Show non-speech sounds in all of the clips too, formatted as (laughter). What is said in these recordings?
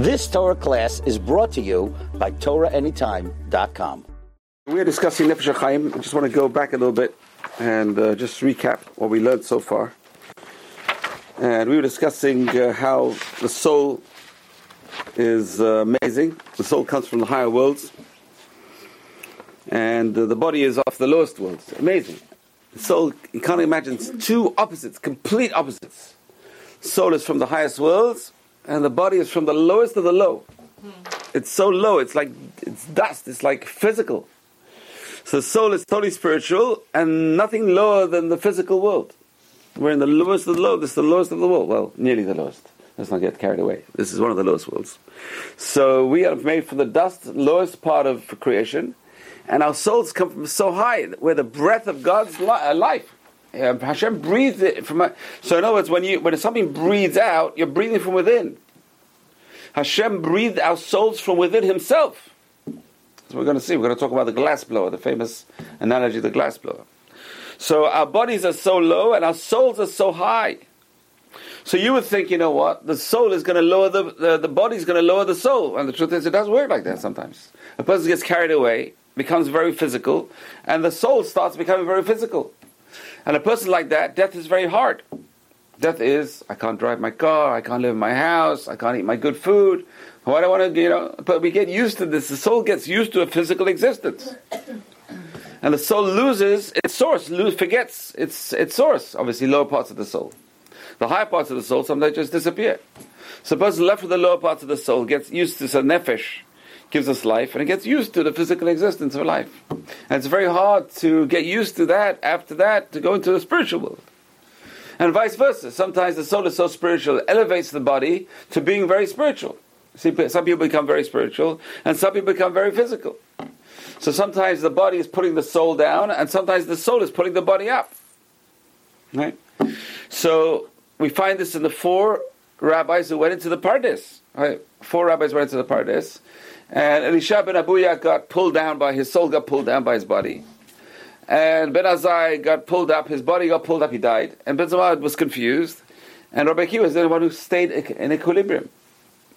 This Torah class is brought to you by TorahAnytime.com. We are discussing Nefesh HaChaim. I just want to go back a little bit and uh, just recap what we learned so far. And we were discussing uh, how the soul is uh, amazing. The soul comes from the higher worlds. And uh, the body is off the lowest worlds. Amazing. The soul, you can't imagine, it's two opposites, complete opposites. Soul is from the highest worlds, and the body is from the lowest of the low. It's so low, it's like it's dust, it's like physical. So the soul is totally spiritual and nothing lower than the physical world. We're in the lowest of the low, this is the lowest of the world. Well, nearly the lowest. Let's not get carried away. This is one of the lowest worlds. So we are made from the dust, lowest part of creation, and our souls come from so high, where the breath of God's li- uh, life. Hashem breathes it from. A, so in other words, when you when something breathes out, you're breathing from within. Hashem breathed our souls from within Himself. So we're going to see. We're going to talk about the glass blower, the famous analogy of the glass blower. So our bodies are so low and our souls are so high. So you would think, you know what, the soul is going to lower the, the, the body is going to lower the soul. And the truth is, it doesn't work like that sometimes. A person gets carried away, becomes very physical, and the soul starts becoming very physical. And a person like that, death is very hard. Death is, I can't drive my car, I can't live in my house, I can't eat my good food. Do I want to, you know? But we get used to this. The soul gets used to a physical existence. And the soul loses its source, lose, forgets its, its source, obviously, lower parts of the soul. The higher parts of the soul sometimes just disappear. So a person left with the lower parts of the soul gets used to the nefesh, gives us life, and it gets used to the physical existence of life. And it's very hard to get used to that after that to go into the spiritual world. And vice versa. Sometimes the soul is so spiritual, it elevates the body to being very spiritual. See, some people become very spiritual, and some people become very physical. So sometimes the body is putting the soul down, and sometimes the soul is putting the body up. Right? So we find this in the four rabbis who went into the Pardes. Right? Four rabbis went into the Pardes, and Elisha ben Abuya got pulled down by his soul, got pulled down by his body. And Ben Azai got pulled up, his body got pulled up, he died. And Ben Zoma was confused. And Rabbi Akiva was the one who stayed in equilibrium.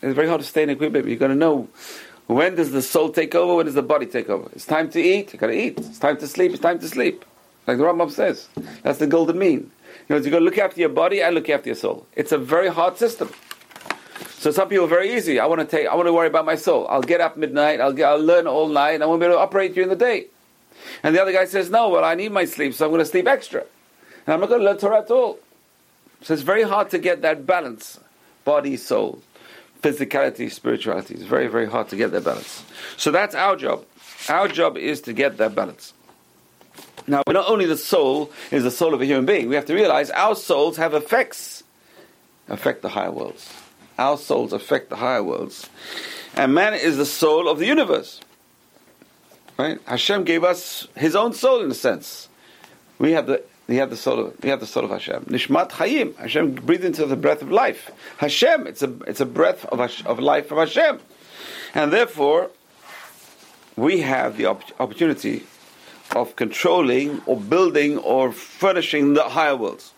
It's very hard to stay in equilibrium. You've got to know when does the soul take over, when does the body take over. It's time to eat, you've got to eat. It's time to sleep, it's time to sleep. Like the Rambam says. That's the golden mean. You know, you've got to look after your body and look after your soul. It's a very hard system. So some people are very easy. I want to take. I want to worry about my soul. I'll get up midnight. I'll get, I'll learn all night. I won't be able to operate during the day. And the other guy says, "No, well, I need my sleep, so I'm going to sleep extra, and I'm not going to learn Torah at all." So it's very hard to get that balance, body, soul, physicality, spirituality. It's very, very hard to get that balance. So that's our job. Our job is to get that balance. Now, not only the soul is the soul of a human being, we have to realize our souls have effects, affect the higher worlds. Our souls affect the higher worlds. And man is the soul of the universe. Right? Hashem gave us his own soul in a sense. We have the we have the soul of we have the soul of Hashem. Nishmat Hayim. Hashem breathed into the breath of life. Hashem, it's a it's a breath of of life from Hashem. And therefore we have the op- opportunity of controlling or building or furnishing the higher worlds.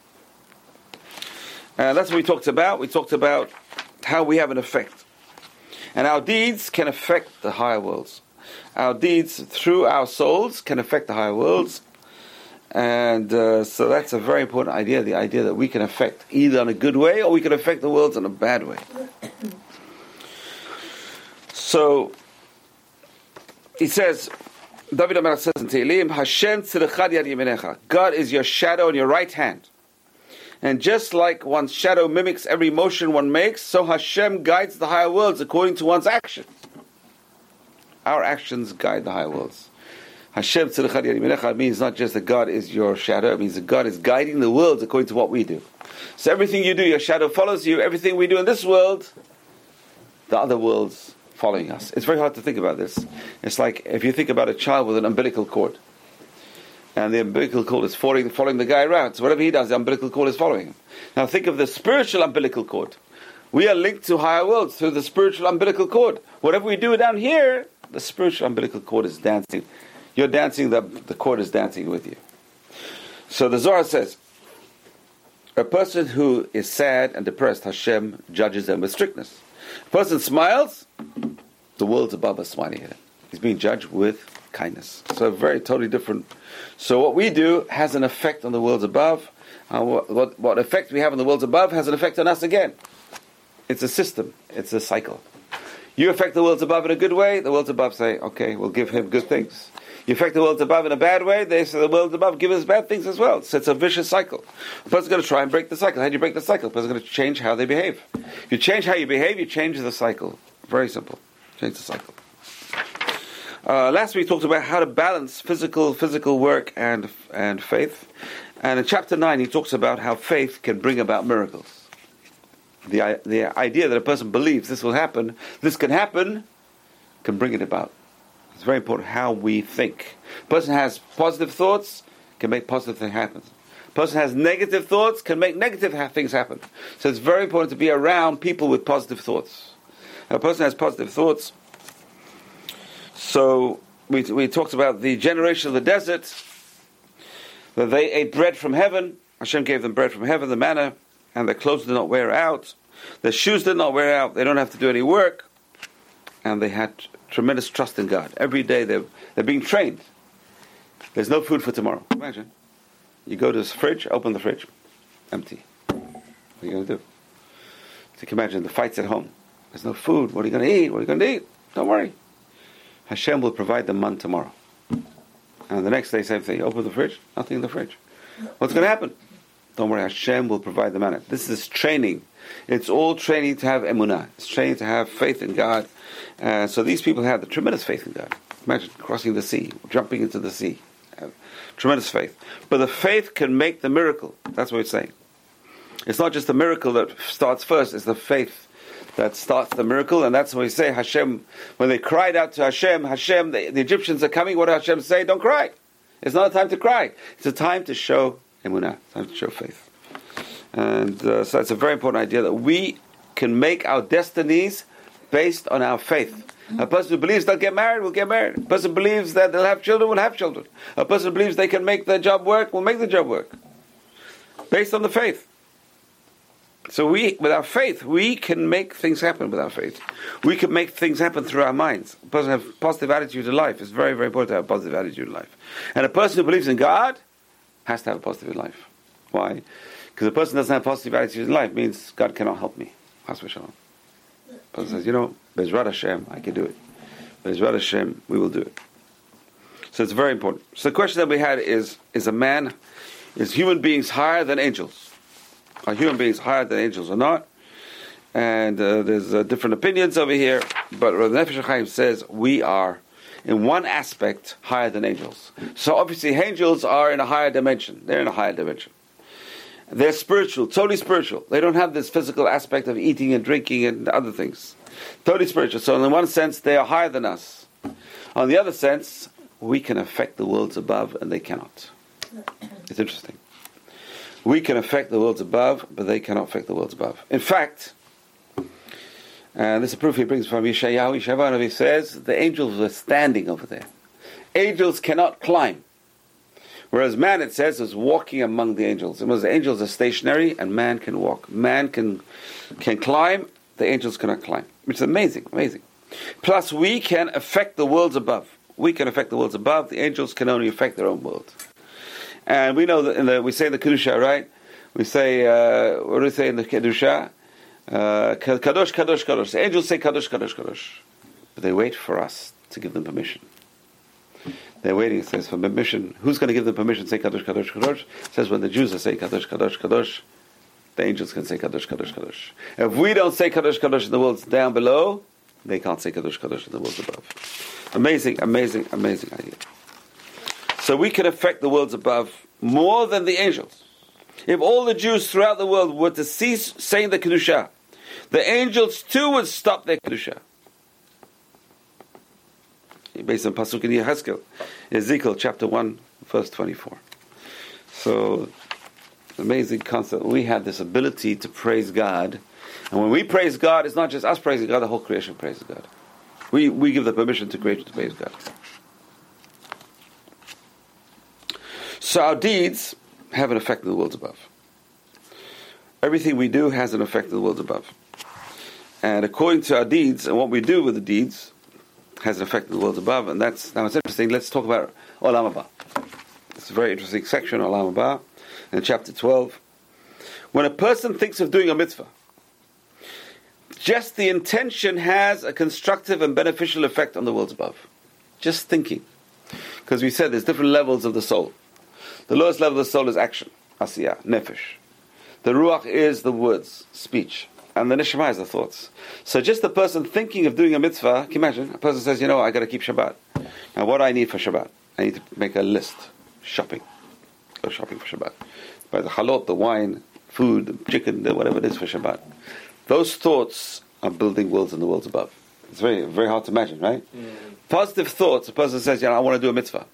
And that's what we talked about. We talked about how we have an effect. And our deeds can affect the higher worlds. Our deeds through our souls can affect the higher worlds. And uh, so that's a very important idea the idea that we can affect either in a good way or we can affect the worlds in a bad way. So he says, David Amar says in Tehillim, Hashem yad. God is your shadow on your right hand. And just like one's shadow mimics every motion one makes, so Hashem guides the higher worlds according to one's actions. Our actions guide the higher worlds. Hashem means not just that God is your shadow, it means that God is guiding the worlds according to what we do. So everything you do, your shadow follows you. Everything we do in this world, the other worlds following us. It's very hard to think about this. It's like if you think about a child with an umbilical cord, and the umbilical cord is following, following the guy around. So whatever he does, the umbilical cord is following him. Now think of the spiritual umbilical cord. We are linked to higher worlds through the spiritual umbilical cord. Whatever we do down here, the spiritual umbilical cord is dancing. You're dancing, the, the cord is dancing with you. So the Zohar says, a person who is sad and depressed, Hashem judges them with strictness. A person smiles, the world's above us smiling at him. He's being judged with kindness. So very totally different. So what we do has an effect on the worlds above. And what, what, what effect we have on the worlds above has an effect on us again. It's a system. It's a cycle. You affect the worlds above in a good way, the worlds above say, okay, we'll give him good things. You affect the worlds above in a bad way, they say the worlds above give us bad things as well. So it's a vicious cycle. A person's going to try and break the cycle. How do you break the cycle? A person's going to change how they behave. If you change how you behave, you change the cycle. Very simple. Change the cycle. Uh, last week we talked about how to balance physical physical work and and faith, and in chapter nine he talks about how faith can bring about miracles the, the idea that a person believes this will happen, this can happen, can bring it about. It's very important how we think. A person has positive thoughts, can make positive things happen. A person has negative thoughts, can make negative ha- things happen. So it's very important to be around people with positive thoughts. A person has positive thoughts. So we, we talked about the generation of the desert, that they ate bread from heaven. Hashem gave them bread from heaven, the manna and their clothes did not wear out. Their shoes did not wear out. They don't have to do any work. And they had tremendous trust in God. Every day they're, they're being trained. There's no food for tomorrow. Imagine. You go to the fridge, open the fridge, empty. What are you going to do? So you can imagine the fights at home. There's no food. What are you going to eat? What are you going to eat? Don't worry. Hashem will provide the man tomorrow. And the next day, same thing. Open the fridge, nothing in the fridge. What's going to happen? Don't worry, Hashem will provide the manna. This is training. It's all training to have emunah. It's training to have faith in God. Uh, so these people had the tremendous faith in God. Imagine crossing the sea, jumping into the sea. tremendous faith. But the faith can make the miracle. That's what it's saying. It's not just the miracle that starts first, it's the faith that starts the miracle, and that's what we say, Hashem, when they cried out to Hashem, Hashem, the, the Egyptians are coming, what did Hashem say? Don't cry. It's not a time to cry. It's a time to show emunah, time to show faith. And uh, so it's a very important idea that we can make our destinies based on our faith. A person who believes they'll get married will get married. A person who believes that they'll have children will have children. A person who believes they can make their job work will make the job work. Based on the faith. So we, with our faith, we can make things happen with our faith. We can make things happen through our minds. A person have positive attitude to life. It's very, very important to have a positive attitude in life. And a person who believes in God has to have a positive life. Why? Because a person doesn't have positive attitude in life means God cannot help me. Shalom. Person says, you know, Bezrat Hashem, I can do it. Bezrat Hashem, we will do it. So it's very important. So the question that we had is: Is a man, is human beings higher than angels? Are human beings higher than angels or not? And uh, there's uh, different opinions over here, but Rav Nefesh Chaim says we are in one aspect higher than angels. So obviously, angels are in a higher dimension. They're in a higher dimension. They're spiritual, totally spiritual. They don't have this physical aspect of eating and drinking and other things. Totally spiritual. So, in one sense, they are higher than us. On the other sense, we can affect the worlds above and they cannot. It's interesting. We can affect the worlds above, but they cannot affect the worlds above. In fact, and this is a proof he brings from Yeshayahu. Yeshayahu he says the angels were standing over there. Angels cannot climb. Whereas man, it says, is walking among the angels. It was the angels are stationary and man can walk. Man can can climb, the angels cannot climb. Which is amazing, amazing. Plus, we can affect the worlds above. We can affect the worlds above. The angels can only affect their own world. And we know that in the, we say the Kedusha, right? We say, uh, what do we say in the Kedusha? Uh, kadosh, kadosh, kadosh. The angels say kadosh, kadosh, kadosh. But they wait for us to give them permission. They're waiting, it says, for permission. Who's going to give them permission to say kadosh, kadosh, kadosh? It says when the Jews are saying kadosh, kadosh, kadosh, the angels can say kadosh, kadosh, kadosh. If we don't say kadosh, kadosh in the worlds down below, they can't say kadosh, kadosh in the worlds above. Amazing, amazing, amazing idea. So we can affect the worlds above more than the angels. If all the Jews throughout the world were to cease saying the Kedusha, the angels too would stop their Kedusha. Based on Pasuk in Yehezkel, Ezekiel chapter 1, verse 24. So, amazing concept. We have this ability to praise God. And when we praise God, it's not just us praising God, the whole creation praises God. We, we give the permission to creation to praise God. So our deeds have an effect in the worlds above. Everything we do has an effect in the worlds above. And according to our deeds and what we do with the deeds has an effect on the worlds above. And that's now it's interesting. Let's talk about Olam Haba. It's a very interesting section, Olam Haba, in chapter 12. When a person thinks of doing a mitzvah, just the intention has a constructive and beneficial effect on the worlds above. Just thinking. Because we said there's different levels of the soul. The lowest level of the soul is action, asiyah, nefesh. The ruach is the words, speech. And the neshama is the thoughts. So just the person thinking of doing a mitzvah, can you imagine? A person says, you know, I got to keep Shabbat. Now what do I need for Shabbat? I need to make a list. Shopping. Go shopping for Shabbat. Buy the halot, the wine, food, the chicken, the whatever it is for Shabbat. Those thoughts are building worlds in the worlds above. It's very, very hard to imagine, right? Mm. Positive thoughts. A person says, you know, I want to do a mitzvah.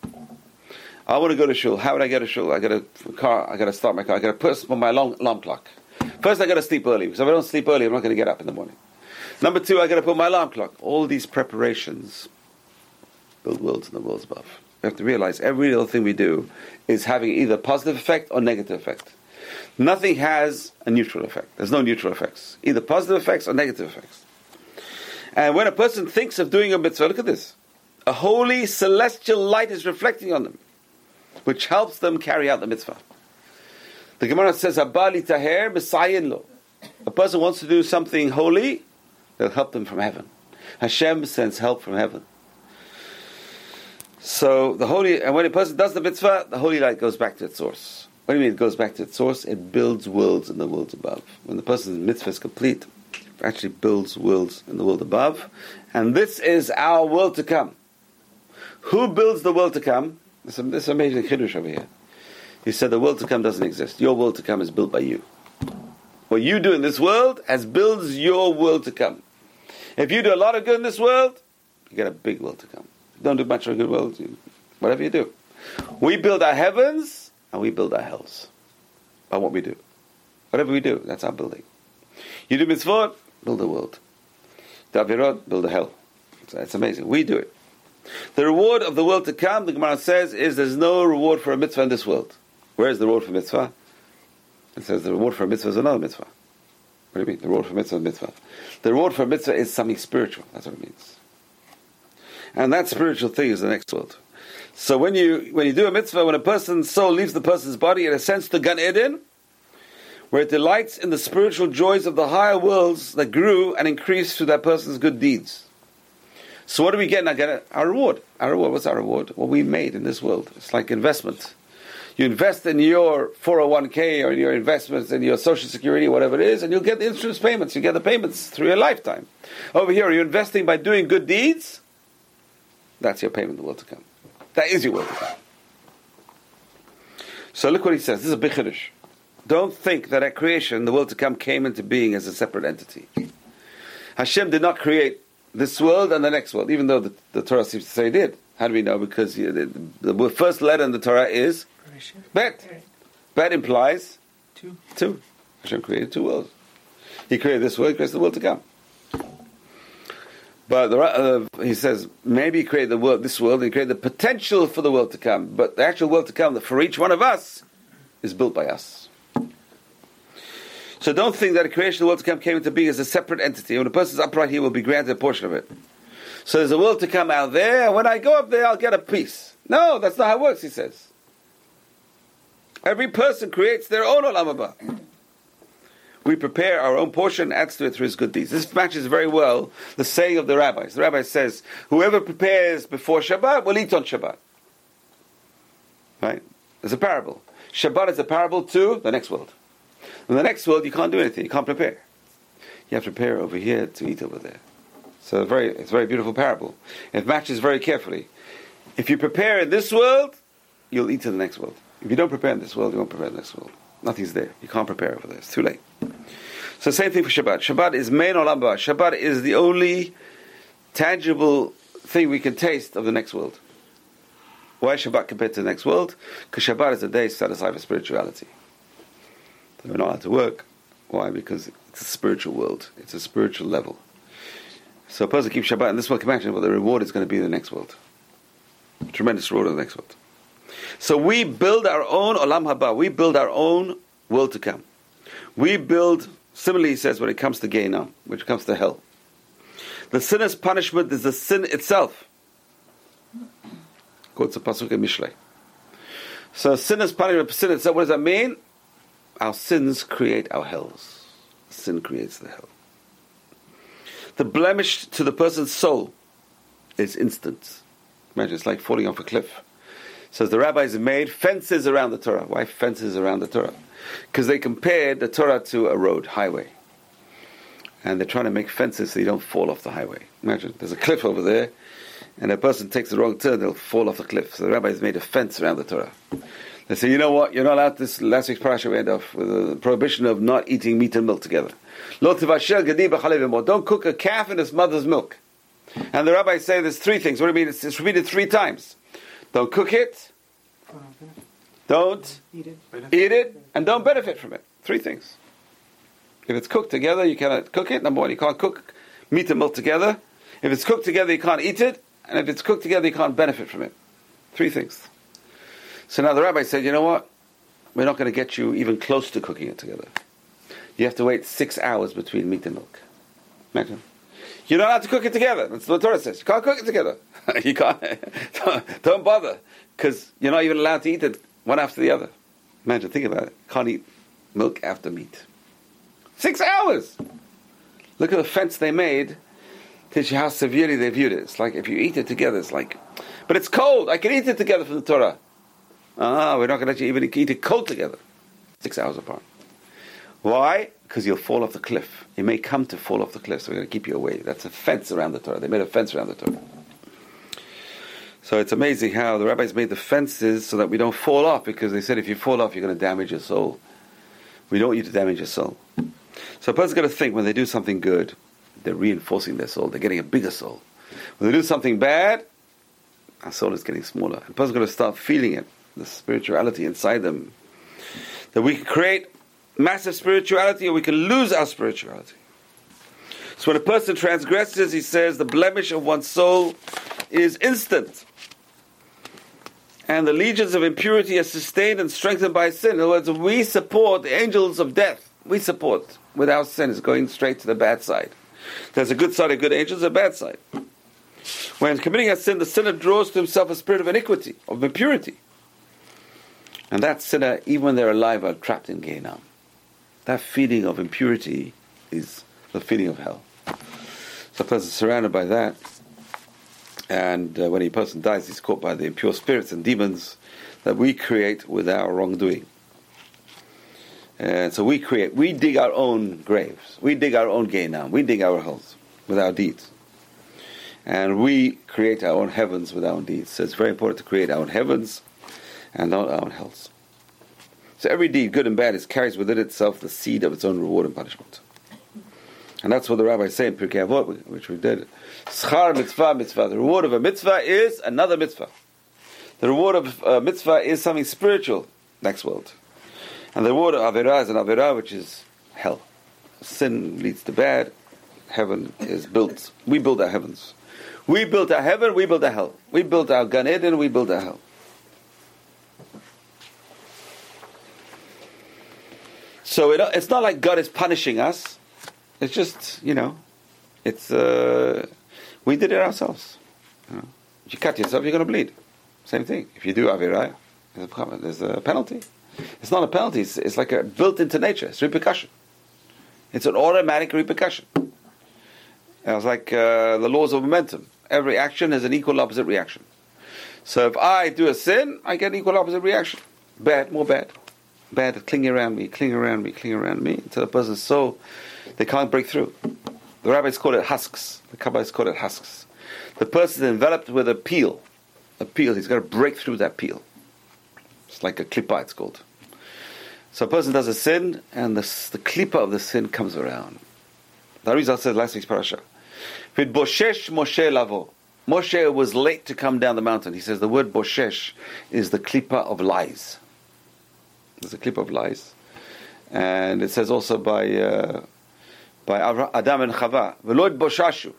I want to go to shul. How would I get to shul? I got a car. I got to start my car. I got to put my alarm, alarm clock. First, I got to sleep early because if I don't sleep early, I'm not going to get up in the morning. Number two, I got to put my alarm clock. All these preparations build worlds in the worlds above. We have to realize every little thing we do is having either positive effect or negative effect. Nothing has a neutral effect. There's no neutral effects, either positive effects or negative effects. And when a person thinks of doing a mitzvah, look at this. A holy celestial light is reflecting on them, which helps them carry out the mitzvah. The Gemara says, Abali taher lo. A person wants to do something holy, they'll help them from heaven. Hashem sends help from heaven. So the holy, and when a person does the mitzvah, the holy light goes back to its source. What do you mean it goes back to its source? It builds worlds in the worlds above. When the person's mitzvah is complete, it actually builds worlds in the world above. And this is our world to come. Who builds the world to come? This, this amazing chiddush over here. He said the world to come doesn't exist. Your world to come is built by you. What you do in this world as builds your world to come. If you do a lot of good in this world, you get a big world to come. Don't do much of a good world, whatever you do. We build our heavens and we build our hells by what we do. Whatever we do, that's our building. You do mitzvot, build a world. Do avirot, build a hell. So it's amazing. We do it. The reward of the world to come, the Gemara says, is there's no reward for a mitzvah in this world. Where is the reward for mitzvah? It says the reward for a mitzvah is another mitzvah. What do you mean? The reward for mitzvah is mitzvah. The reward for a mitzvah is something spiritual. That's what it means. And that spiritual thing is the next world. So when you when you do a mitzvah, when a person's soul leaves the person's body, it ascends to Gan Eden, where it delights in the spiritual joys of the higher worlds that grew and increased through that person's good deeds. So what do we get? I get our reward. Our reward. What's our reward? What we made in this world. It's like investment. You invest in your 401k or in your investments in your social security, whatever it is, and you'll get the interest payments. You get the payments through your lifetime. Over here, you're investing by doing good deeds. That's your payment in the world to come. That is your world to come. So look what he says. This is a big. Don't think that at creation the world to come came into being as a separate entity. Hashem did not create this world and the next world, even though the, the Torah seems to say it did. How do we know? Because the, the, the first letter in the Torah is Bet. Bet implies two. Two. Hashem created two worlds. He created this world, he creates the world to come. But the, uh, he says maybe he created the world, this world, and he created the potential for the world to come. But the actual world to come, for each one of us, is built by us. So don't think that the creation of the world to come came into being as a separate entity. When a person is upright, he will be granted a portion of it. So there's a world to come out there, and when I go up there, I'll get a piece. No, that's not how it works, he says. Every person creates their own olam we prepare our own portion, adds to it through his good deeds. This matches very well the saying of the rabbis. The rabbi says, whoever prepares before Shabbat will eat on Shabbat. Right? There's a parable. Shabbat is a parable to the next world. In the next world, you can't do anything. You can't prepare. You have to prepare over here to eat over there. So very, it's a very beautiful parable. It matches very carefully. If you prepare in this world, you'll eat in the next world. If you don't prepare in this world, you won't prepare in the next world. Nothing's there. You can't prepare over there. It's too late. So same thing for Shabbat. Shabbat is main olam Shabbat is the only tangible thing we can taste of the next world. Why Shabbat compared to the next world? Because Shabbat is a day set aside for spirituality. We're not allowed to work. Why? Because it's a spiritual world. It's a spiritual level. So a person keeps Shabbat in this world, can imagine what the reward is going to be in the next world. Tremendous reward in the next world. So we build our own olam haba. We build our own world to come. We build Similarly, he says when it comes to Gehenna, which comes to hell, the sinner's punishment is the sin itself. Quotes a pasuk in Mishlei. So sinner's punishment, sin itself. What does that mean? Our sins create our hells. Sin creates the hell. The blemish to the person's soul is instant. Imagine it's like falling off a cliff. Says the rabbis made fences around the Torah. Why fences around the Torah? Because they compared the Torah to a road, highway. And they're trying to make fences so you don't fall off the highway. Imagine, there's a cliff over there, and a person takes the wrong turn, they'll fall off the cliff. So the rabbis made a fence around the Torah. They say, you know what, you're not allowed this last week's parasha we end off with a prohibition of not eating meat and milk together. Don't cook a calf in its mother's milk. And the rabbis say there's three things. What do you mean? It's, it's repeated three times. Don't cook it, don't eat it. eat it, and don't benefit from it. Three things. If it's cooked together, you cannot cook it. Number one, you can't cook meat and milk together. If it's cooked together, you can't eat it. And if it's cooked together, you can't benefit from it. Three things. So now the rabbi said, you know what? We're not going to get you even close to cooking it together. You have to wait six hours between meat and milk. Imagine. You're not allowed to cook it together. That's what the Torah says. You can't cook it together. (laughs) you can't. (laughs) don't, don't bother. Because you're not even allowed to eat it one after the other. Imagine, think about it. Can't eat milk after meat. Six hours! Look at the fence they made. Teach you how severely they viewed it. It's like if you eat it together, it's like, but it's cold. I can eat it together from the Torah. Ah, we're not going to let you even eat a cold together. Six hours apart. Why? Because you'll fall off the cliff. It may come to fall off the cliff, so we're going to keep you away. That's a fence around the Torah. They made a fence around the Torah. So it's amazing how the rabbis made the fences so that we don't fall off, because they said if you fall off, you're going to damage your soul. We don't want you to damage your soul. So a person's got to think when they do something good, they're reinforcing their soul. They're getting a bigger soul. When they do something bad, our soul is getting smaller. A person's got to start feeling it, the spirituality inside them. That we can create massive spirituality or we can lose our spirituality. So when a person transgresses, he says the blemish of one's soul is instant. And the legions of impurity are sustained and strengthened by sin. In other words, we support the angels of death. We support without sin is going straight to the bad side. There's a good side of good angels, a bad side. When committing a sin, the sinner draws to himself a spirit of iniquity, of impurity. And that sinner, even when they're alive, are trapped in Gehenna. That feeling of impurity is the feeling of hell. So a person is surrounded by that, and uh, when a person dies, he's caught by the impure spirits and demons that we create with our wrongdoing. And so we create, we dig our own graves, we dig our own Gehenna, we dig our holes with our deeds. And we create our own heavens with our own deeds. So it's very important to create our own heavens and not our own hells. So every deed, good and bad, is carries within itself the seed of its own reward and punishment. And that's what the rabbis say in Pirkei Avot, which we did. Schar mitzvah mitzvah. The reward of a mitzvah is another mitzvah. The reward of a mitzvah is something spiritual, next world. And the reward of Avirah is an Avirah, which is hell. Sin leads to bad. Heaven is built. We build our heavens. We build our heaven, we build our hell. We build our Gan Eden, we build our hell. So it, it's not like God is punishing us. It's just, you know, it's uh, we did it ourselves. You know, if you cut yourself, you're going to bleed. Same thing. If you do avirah, there's a penalty. It's not a penalty. It's, it's like a built into nature. It's repercussion. It's an automatic repercussion. It's like uh, the laws of momentum. Every action has an equal opposite reaction. So if I do a sin, I get an equal opposite reaction. Bad, more bad bad clinging around me, clinging around me, clinging around me, until the person's so they can't break through. The rabbis call it husks. The Kabbalists call it husks. The person is enveloped with a peel. A peel, he's got to break through that peel. It's like a klippa, it's called. So a person does a sin, and the, the klippa of the sin comes around. The Arizal said last week's parasha. Boshesh Moshe Lavo. Moshe was late to come down the mountain. He says the word Boshesh is the klippa of lies. There's a clip of lies, and it says also by uh, by Adam and Chava, "V'loid boshashu."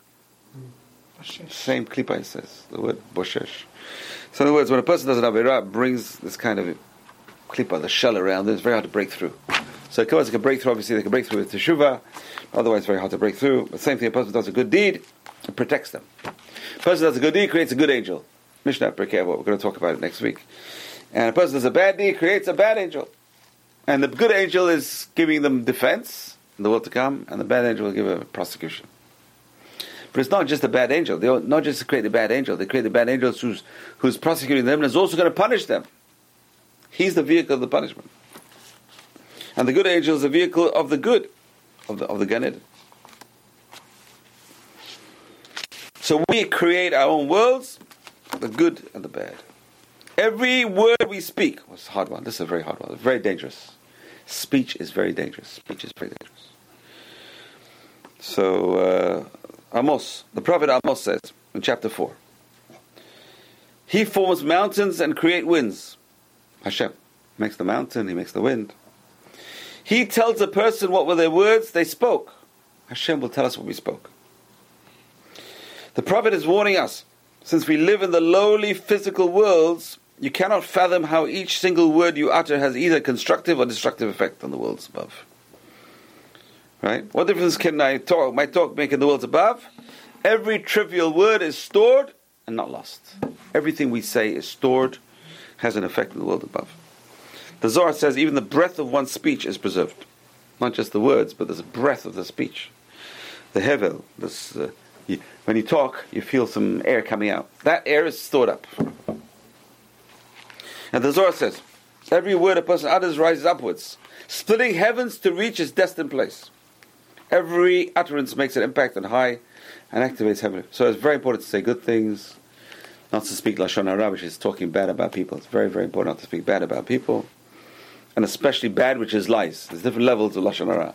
Same klipa it says the word boshesh. So in other words, when a person does an avera, brings this kind of klipa, the shell around it, it's very hard to break through. So Kabbalists can break through, obviously they can break through with Teshuvah, otherwise it's very hard to break through. The same thing, a person does a good deed, it protects them. A person does a good deed, creates a good angel. Mishnah Pirkei we're going to talk about it next week. And a person does a bad deed, creates a bad angel. And the good angel is giving them defense in the world to come, and the bad angel will give a prosecution. But it's not just a bad angel. They don't, not just create a bad angel. They create a bad angel who's, who's prosecuting them and is also going to punish them. He's the vehicle of the punishment. And the good angel is the vehicle of the good, of the, of the Gan Eden. So we create our own worlds, the good and the bad. Every word we speak was a hard one. This is a very hard one. It's very dangerous. Speech is very dangerous. Speech is very dangerous. So uh, Amos, the prophet Amos says in chapter four, he forms mountains and create winds. Hashem makes the mountain, he makes the wind. He tells a person what were their words they spoke. Hashem will tell us what we spoke. The prophet is warning us since we live in the lowly physical worlds, you cannot fathom how each single word you utter has either constructive or destructive effect on the worlds above. Right? What difference can I talk, my talk make in the worlds above? Every trivial word is stored and not lost. Everything we say is stored, has an effect in the world above. The Zohar says even the breath of one's speech is preserved. Not just the words, but there's a breath of the speech. The hevel, this, uh, you, when you talk, you feel some air coming out. That air is stored up. And the Zohar says, every word a person utters rises upwards, splitting heavens to reach its destined place. Every utterance makes an impact on high and activates heaven. So it's very important to say good things, not to speak lashon hara, which is talking bad about people. It's very, very important not to speak bad about people, and especially bad, which is lies. There's different levels of lashon hara.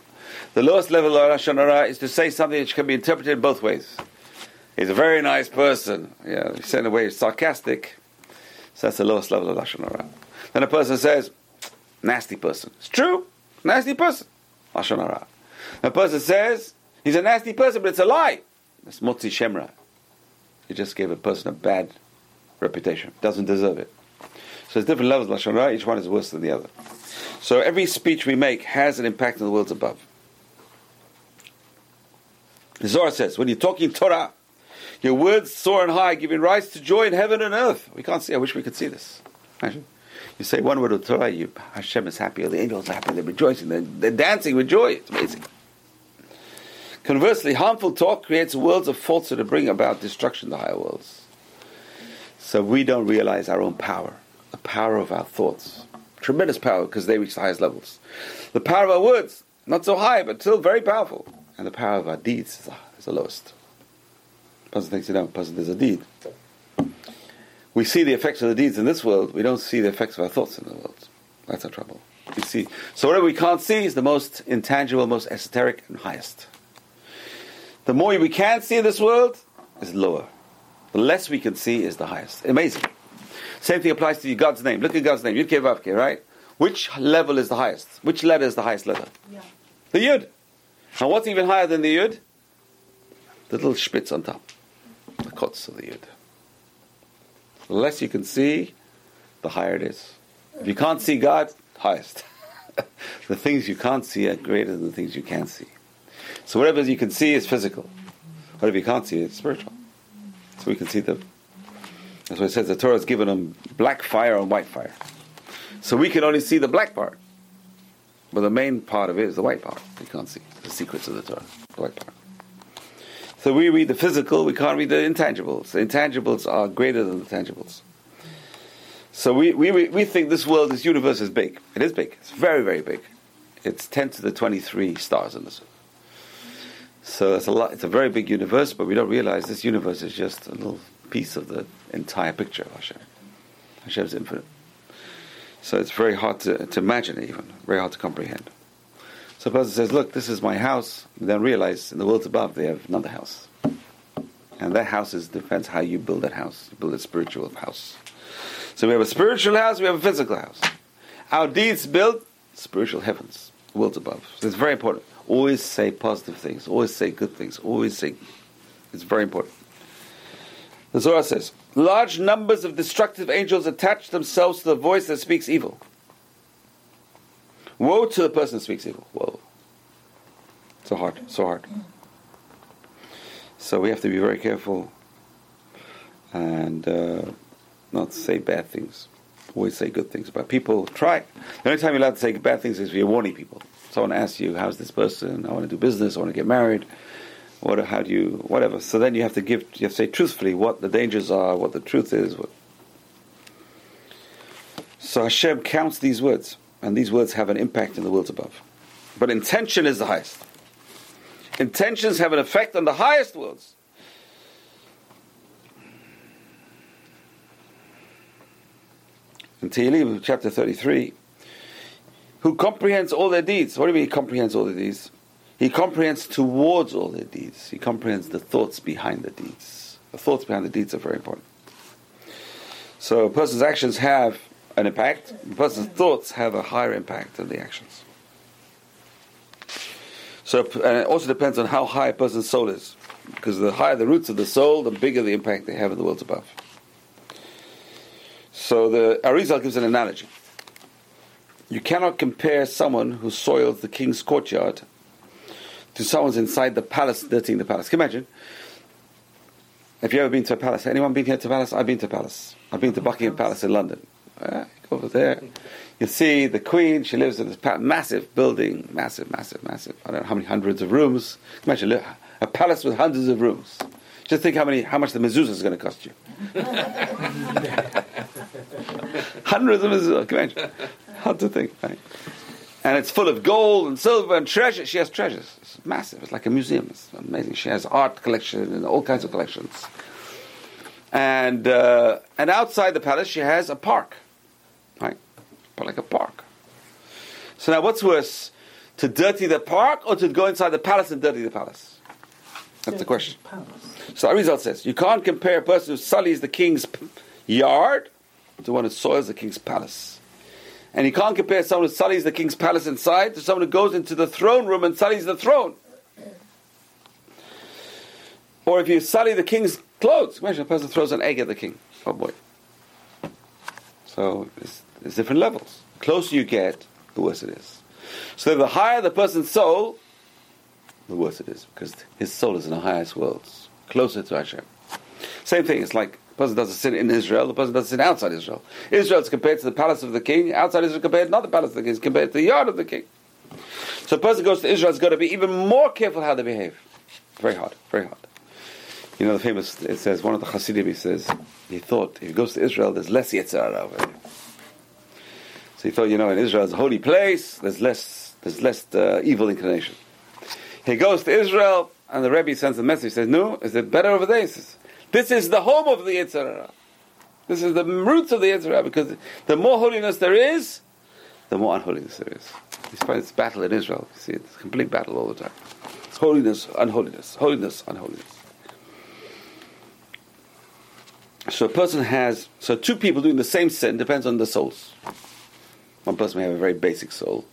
The lowest level of lashon hara is to say something which can be interpreted both ways. He's a very nice person. Yeah, in a way sarcastic. So that's the lowest level of lashon hara. Then a person says, nasty person. It's true, nasty person. Lashon hara. A person says he's a nasty person, but it's a lie. That's motzi shem ra. You just gave a person a bad reputation. Doesn't deserve it. So there's different levels of lashon hara. Each one is worse than the other. So every speech we make has an impact on the worlds above. The Zohar says, when you're talking Torah, your words soar and high, giving rise to joy in heaven and earth. We can't see. I wish we could see this. Imagine. You say one word of Torah, you, Hashem is happy, the angels are happy, they're rejoicing, they're, they're dancing with joy. It's amazing. Conversely, harmful talk creates worlds of falsehood to bring about destruction the higher worlds. So we don't realize our own power, the power of our thoughts. Tremendous power because they reach the highest levels. The power of our words, not so high, but still very powerful. And the power of our deeds is the lowest. Person thinks, you know, person does a deed. We see the effects of the deeds in this world, we don't see the effects of our thoughts in the world. That's our trouble. We see. So whatever we can't see is the most intangible, most esoteric, and highest. The more we can see in this world is lower. The less we can see is the highest. Amazing. Same thing applies to God's name. Look at God's name. Yud Kei right? Which level is the highest? Which letter is the highest letter? Yeah. The Yud. And what's even higher than the Yud? The little spitz on top. Of the Yud. The less you can see, the higher it is. If you can't see God, highest. (laughs) the things you can't see are greater than the things you can see. So whatever you can see is physical. Whatever you can't see is spiritual. So we can see the. That's why it says the Torah is given them black fire and white fire. So we can only see the black part. But the main part of it is the white part. We can't see the secrets of the Torah, the white part. So we read the physical, we can't read the intangibles. The intangibles are greater than the tangibles. So we, we, we think this world, this universe is big. It is big. It's very, very big. It's 10 to the 23 stars in this. So it's a lot. It's a very big universe, but we don't realize this universe is just a little piece of the entire picture of Hashem. Hashem is infinite. So it's very hard to, to imagine, even very hard to comprehend. So a person says, "Look, this is my house." And then realize in the worlds above they have another house, and that house is depends how you build that house. You build a spiritual house. So we have a spiritual house, we have a physical house. Our deeds build spiritual heavens, worlds above. So it's very important. Always say positive things. Always say good things. Always say. It's very important. The Zohar says, large numbers of destructive angels attach themselves to the voice that speaks evil. Woe to the person who speaks evil. Whoa. So hard, so hard. So we have to be very careful and uh, not say bad things. Always say good things about people. Try. The only time you're allowed to say bad things is if you're warning people. Someone asks you, "How's this person? I want to do business. I want to get married. What? How do you? Whatever." So then you have to give. You have to say truthfully what the dangers are, what the truth is. What. So Hashem counts these words, and these words have an impact in the worlds above. But intention is the highest. Intentions have an effect on the highest worlds. In Tehillim, chapter 33, who comprehends all their deeds. What do you mean he comprehends all their deeds? He comprehends towards all their deeds. He comprehends the thoughts behind the deeds. The thoughts behind the deeds are very important. So a person's actions have an impact. A person's thoughts have a higher impact than the actions. So, and it also depends on how high a person's soul is. Because the higher the roots of the soul, the bigger the impact they have in the worlds above. So the Arizal gives an analogy. You cannot compare someone who soils the king's courtyard to someone's inside the palace dirtying the palace. Can you imagine? Have you ever been to a palace? Anyone been here to a palace? I've been to a palace. I've been to Buckingham Palace in London. Over there. You see the Queen, she lives in this massive building, massive, massive, massive. I don't know how many hundreds of rooms. Imagine a palace with hundreds of rooms. Just think how many, how much the mezuzah is going to cost you. (laughs) hundreds of mezuzah. Imagine? Hard to think, right? And it's full of gold and silver and treasure. She has treasures. It's massive. It's like a museum. It's amazing. She has art collection and all kinds of collections. And uh, and outside the palace, she has a park, like a park. So now, what's worse, to dirty the park or to go inside the palace and dirty the palace? That's the question. So Arizal says you can't compare a person who sullies the king's yard to one who soils the king's palace. And you can't compare someone who sullies the king's palace inside to someone who goes into the throne room and sullies the throne. Or if you sully the king's clothes, imagine a person throws an egg at the king. Oh boy. So there's different levels. The closer you get, the worse it is. So the higher the person's soul, the worse it is, because his soul is in the highest worlds, closer to Hashem. Same thing, it's like the person does a sin in Israel, the person does a sin outside Israel. Israel is compared to the palace of the king, outside Israel compared not the palace of the king, it's compared to the yard of the king. So a person goes to Israel has got to be even more careful how they behave. Very hard, very hard. You know the famous, it says, one of the Hasidim, he says, he thought, if he goes to Israel, there's less yetzer hara over there. So he thought, you know, in Israel is a holy place, there's less, there's less uh, evil inclination. He goes to Israel, and the Rebbe sends a message, says, no, is it better over there? He says, this is the home of the yetzer hara. This is the roots of the yetzer hara, because the more holiness there is, the more unholiness there is. You find this battle in Israel. You see, it's a complete battle all the time. It's holiness, unholiness, holiness, unholiness. So a person has, so two people doing the same sin depends on the souls. One person may have a very basic soul,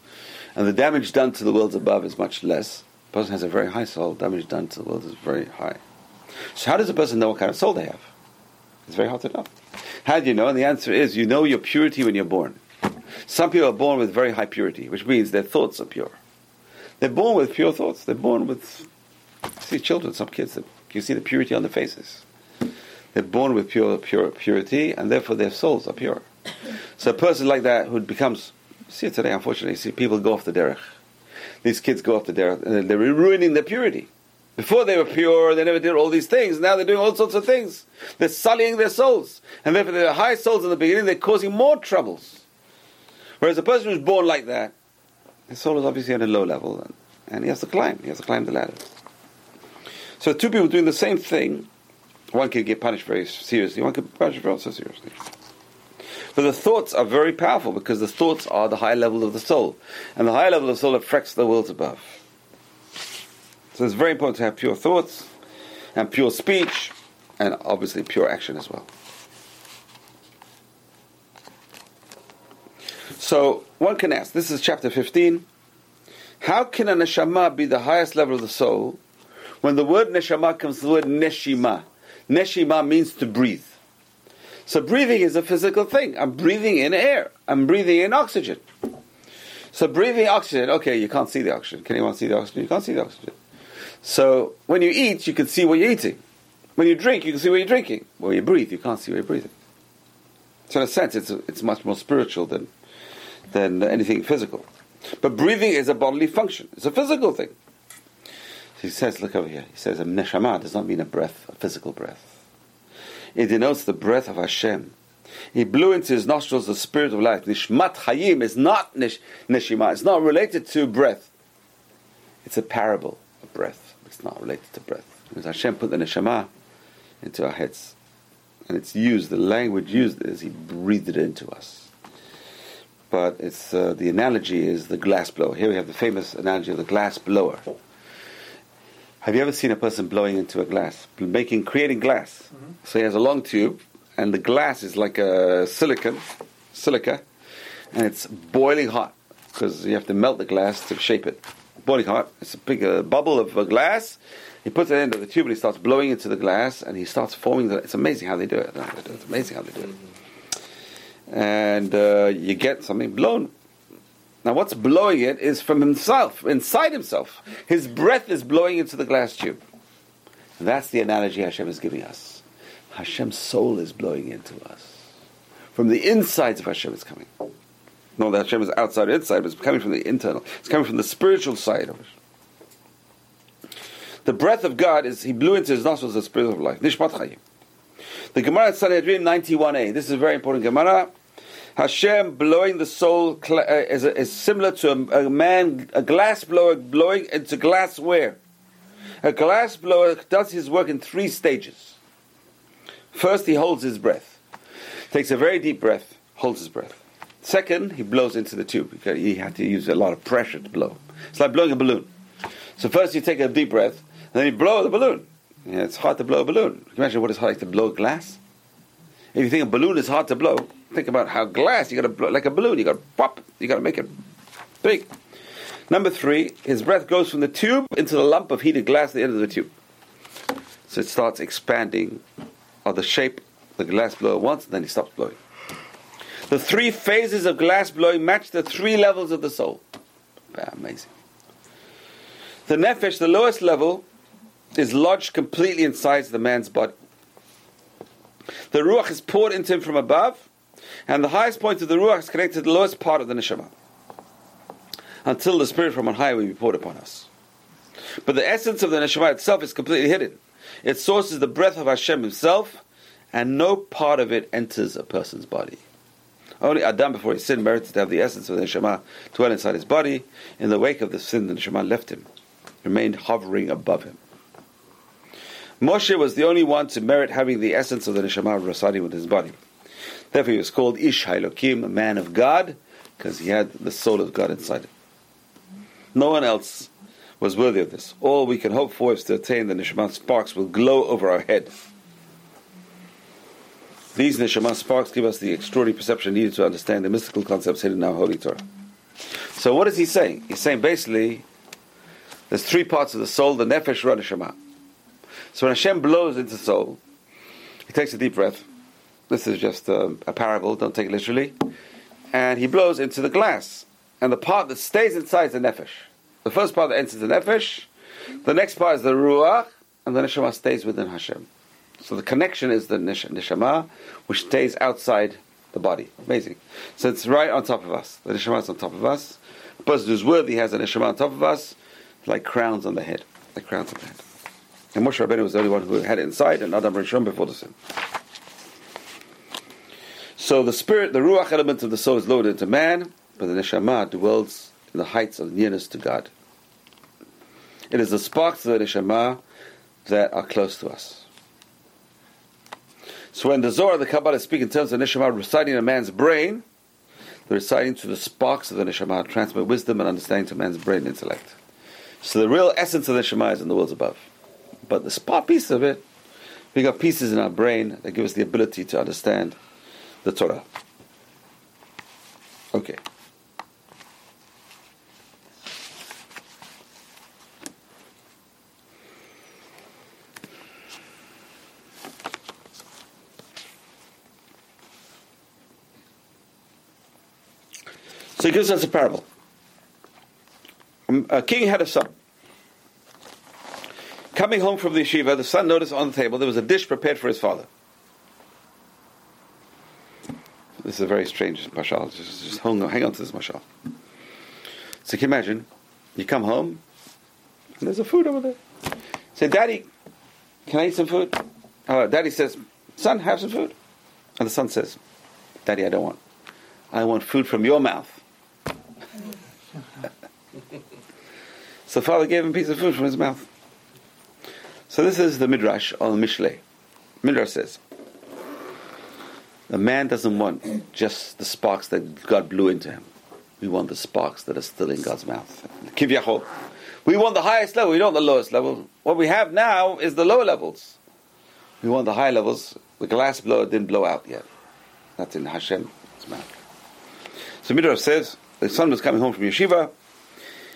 and the damage done to the worlds above is much less. A person has a very high soul, damage done to the world is very high. So how does a person know what kind of soul they have? It's very hard to know. How do you know? And the answer is you know your purity when you're born. Some people are born with very high purity, which means their thoughts are pure. They're born with pure thoughts. They're born with, see children, some kids, you see the purity on their faces. They're born with pure, pure purity, and therefore their souls are pure. So a person like that who becomes, see it today, unfortunately, see people go off the derech. These kids go off the derech, and they're ruining their purity. Before they were pure, they never did all these things. Now they're doing all sorts of things. They're sullying their souls. And therefore they're high souls in the beginning, they're causing more troubles. Whereas a person who's born like that, his soul is obviously at a low level, and, and he has to climb. He has to climb the ladder. So two people doing the same thing, one can get punished very seriously, one can be punished very also seriously. But the thoughts are very powerful because the thoughts are the high level of the soul. And the high level of the soul affects the worlds above. So it's very important to have pure thoughts and pure speech and obviously pure action as well. So one can ask, this is chapter 15. How can a neshama be the highest level of the soul when the word neshama comes from the word neshima? Neshima means to breathe. So breathing is a physical thing. I'm breathing in air. I'm breathing in oxygen. So breathing oxygen, okay, you can't see the oxygen. Can anyone see the oxygen? You can't see the oxygen. So when you eat, you can see what you're eating. When you drink, you can see what you're drinking. When you breathe, you can't see what you're breathing. So in a sense, it's, it's much more spiritual than, than anything physical. But breathing is a bodily function. It's a physical thing. So he says, look over here. He says, a neshama does not mean a breath, a physical breath. It denotes the breath of Hashem. He blew into his nostrils the spirit of life. Nishmat Hayim is not nish, neshima. It's not related to breath. It's a parable of breath. It's not related to breath. Because Hashem put the neshama into our heads. And it's used, the language used is He breathed it into us. But it's uh, the analogy is the glass blower. Here we have the famous analogy of the glass blower. Have you ever seen a person blowing into a glass, making, creating glass? Mm-hmm. So he has a long tube, and the glass is like a silicon, silica, and it's boiling hot because you have to melt the glass to shape it. Boiling hot. It's a big uh, bubble of uh, glass. He puts it into the tube and he starts blowing into the glass and he starts forming the. It's amazing how they do it. It's amazing how they do it. And uh, you get something blown. Now, what's blowing it is from himself, inside himself. His breath is blowing into the glass tube. And that's the analogy Hashem is giving us. Hashem's soul is blowing into us. From the insides of Hashem, it's coming. No, that Hashem is outside inside, but it's coming from the internal. It's coming from the spiritual side of it. The breath of God is, He blew into His nostrils the spirit of life. Nishmat Chayim. The Gemara Sanhedrin 91a. This is a very important Gemara. Hashem blowing the soul uh, is, is similar to a, a, man, a glass blower blowing into glassware. A glass blower does his work in three stages. First, he holds his breath, takes a very deep breath, holds his breath. Second, he blows into the tube. Because he had to use a lot of pressure to blow. It's like blowing a balloon. So first you take a deep breath, then you blow the balloon. Yeah, it's hard to blow a balloon. Can you imagine what it's hard to blow glass? If you think a balloon is hard to blow, think about how glass you got to blow like a balloon. You got to pop. You got to make it big. Number three, his breath goes from the tube into the lump of heated glass at the end of the tube. So it starts expanding or the shape the glass blower wants, and then he stops blowing. The three phases of glass blowing match the three levels of the soul. Amazing. The nefesh, the lowest level, is lodged completely inside the man's body. The ruach is poured into him from above, and the highest point of the ruach is connected to the lowest part of the neshama, until the spirit from on high will be poured upon us. But the essence of the neshama itself is completely hidden. Its source is the breath of Hashem Himself, and no part of it enters a person's body. Only Adam, before his sin merited to have the essence of the neshama dwell inside his body. In the wake of the sin, the neshama left him, remained hovering above him. Moshe was the only one to merit having the essence of the neshama residing within his body. Therefore, he was called Ish Hailokim, man of God, because he had the soul of God inside him. No one else was worthy of this. All we can hope for is to attain the neshama sparks will glow over our head. These neshama sparks give us the extraordinary perception needed to understand the mystical concepts hidden in our holy Torah. So what is he saying? He's saying basically there's three parts of the soul, the nefesh, ra, neshama. So when Hashem blows into the soul, he takes a deep breath. This is just a, a parable, don't take it literally. And he blows into the glass. And the part that stays inside is the nefesh. The first part that enters the nefesh, the next part is the ruach, and the neshama stays within Hashem. So the connection is the nish- neshama, which stays outside the body. Amazing. So it's right on top of us. The neshama is on top of us. The person who's worthy has a neshama on top of us, like crowns on the head. Like crowns on the head. And Moshe Rabbeinu was the only one who had it inside, and Adam Rishon before the sin. So the spirit, the ruach element of the soul is loaded into man, but the neshama dwells in the heights of nearness to God. It is the sparks of the neshama that are close to us. So when the Zohar, the Kabbalah speak in terms of neshama reciting in a man's brain, they're reciting to the sparks of the neshama, transmit wisdom and understanding to man's brain and intellect. So the real essence of the neshama is in the worlds above. But the spark piece of it, we got pieces in our brain that give us the ability to understand the Torah. Okay. So he gives us a parable. Um, a king had a son. Coming home from the yeshiva, the son noticed on the table there was a dish prepared for his father. This is a very strange mashal. Just, just hang, on, hang on to this mashal. So you can you imagine? You come home, and there's a food over there. Say, Daddy, can I eat some food? Uh, Daddy says, Son, have some food. And the son says, Daddy, I don't want. I want food from your mouth. (laughs) so the father gave him a piece of food from his mouth. So this is the Midrash on Mishle. Midrash says, a man doesn't want just the sparks that God blew into him. We want the sparks that are still in God's mouth. Kivyachol. We want the highest level. We don't want the lowest level. What we have now is the lower levels. We want the high levels. The glass blower didn't blow out yet. That's in Hashem's mouth. So Midrash says the son was coming home from yeshiva,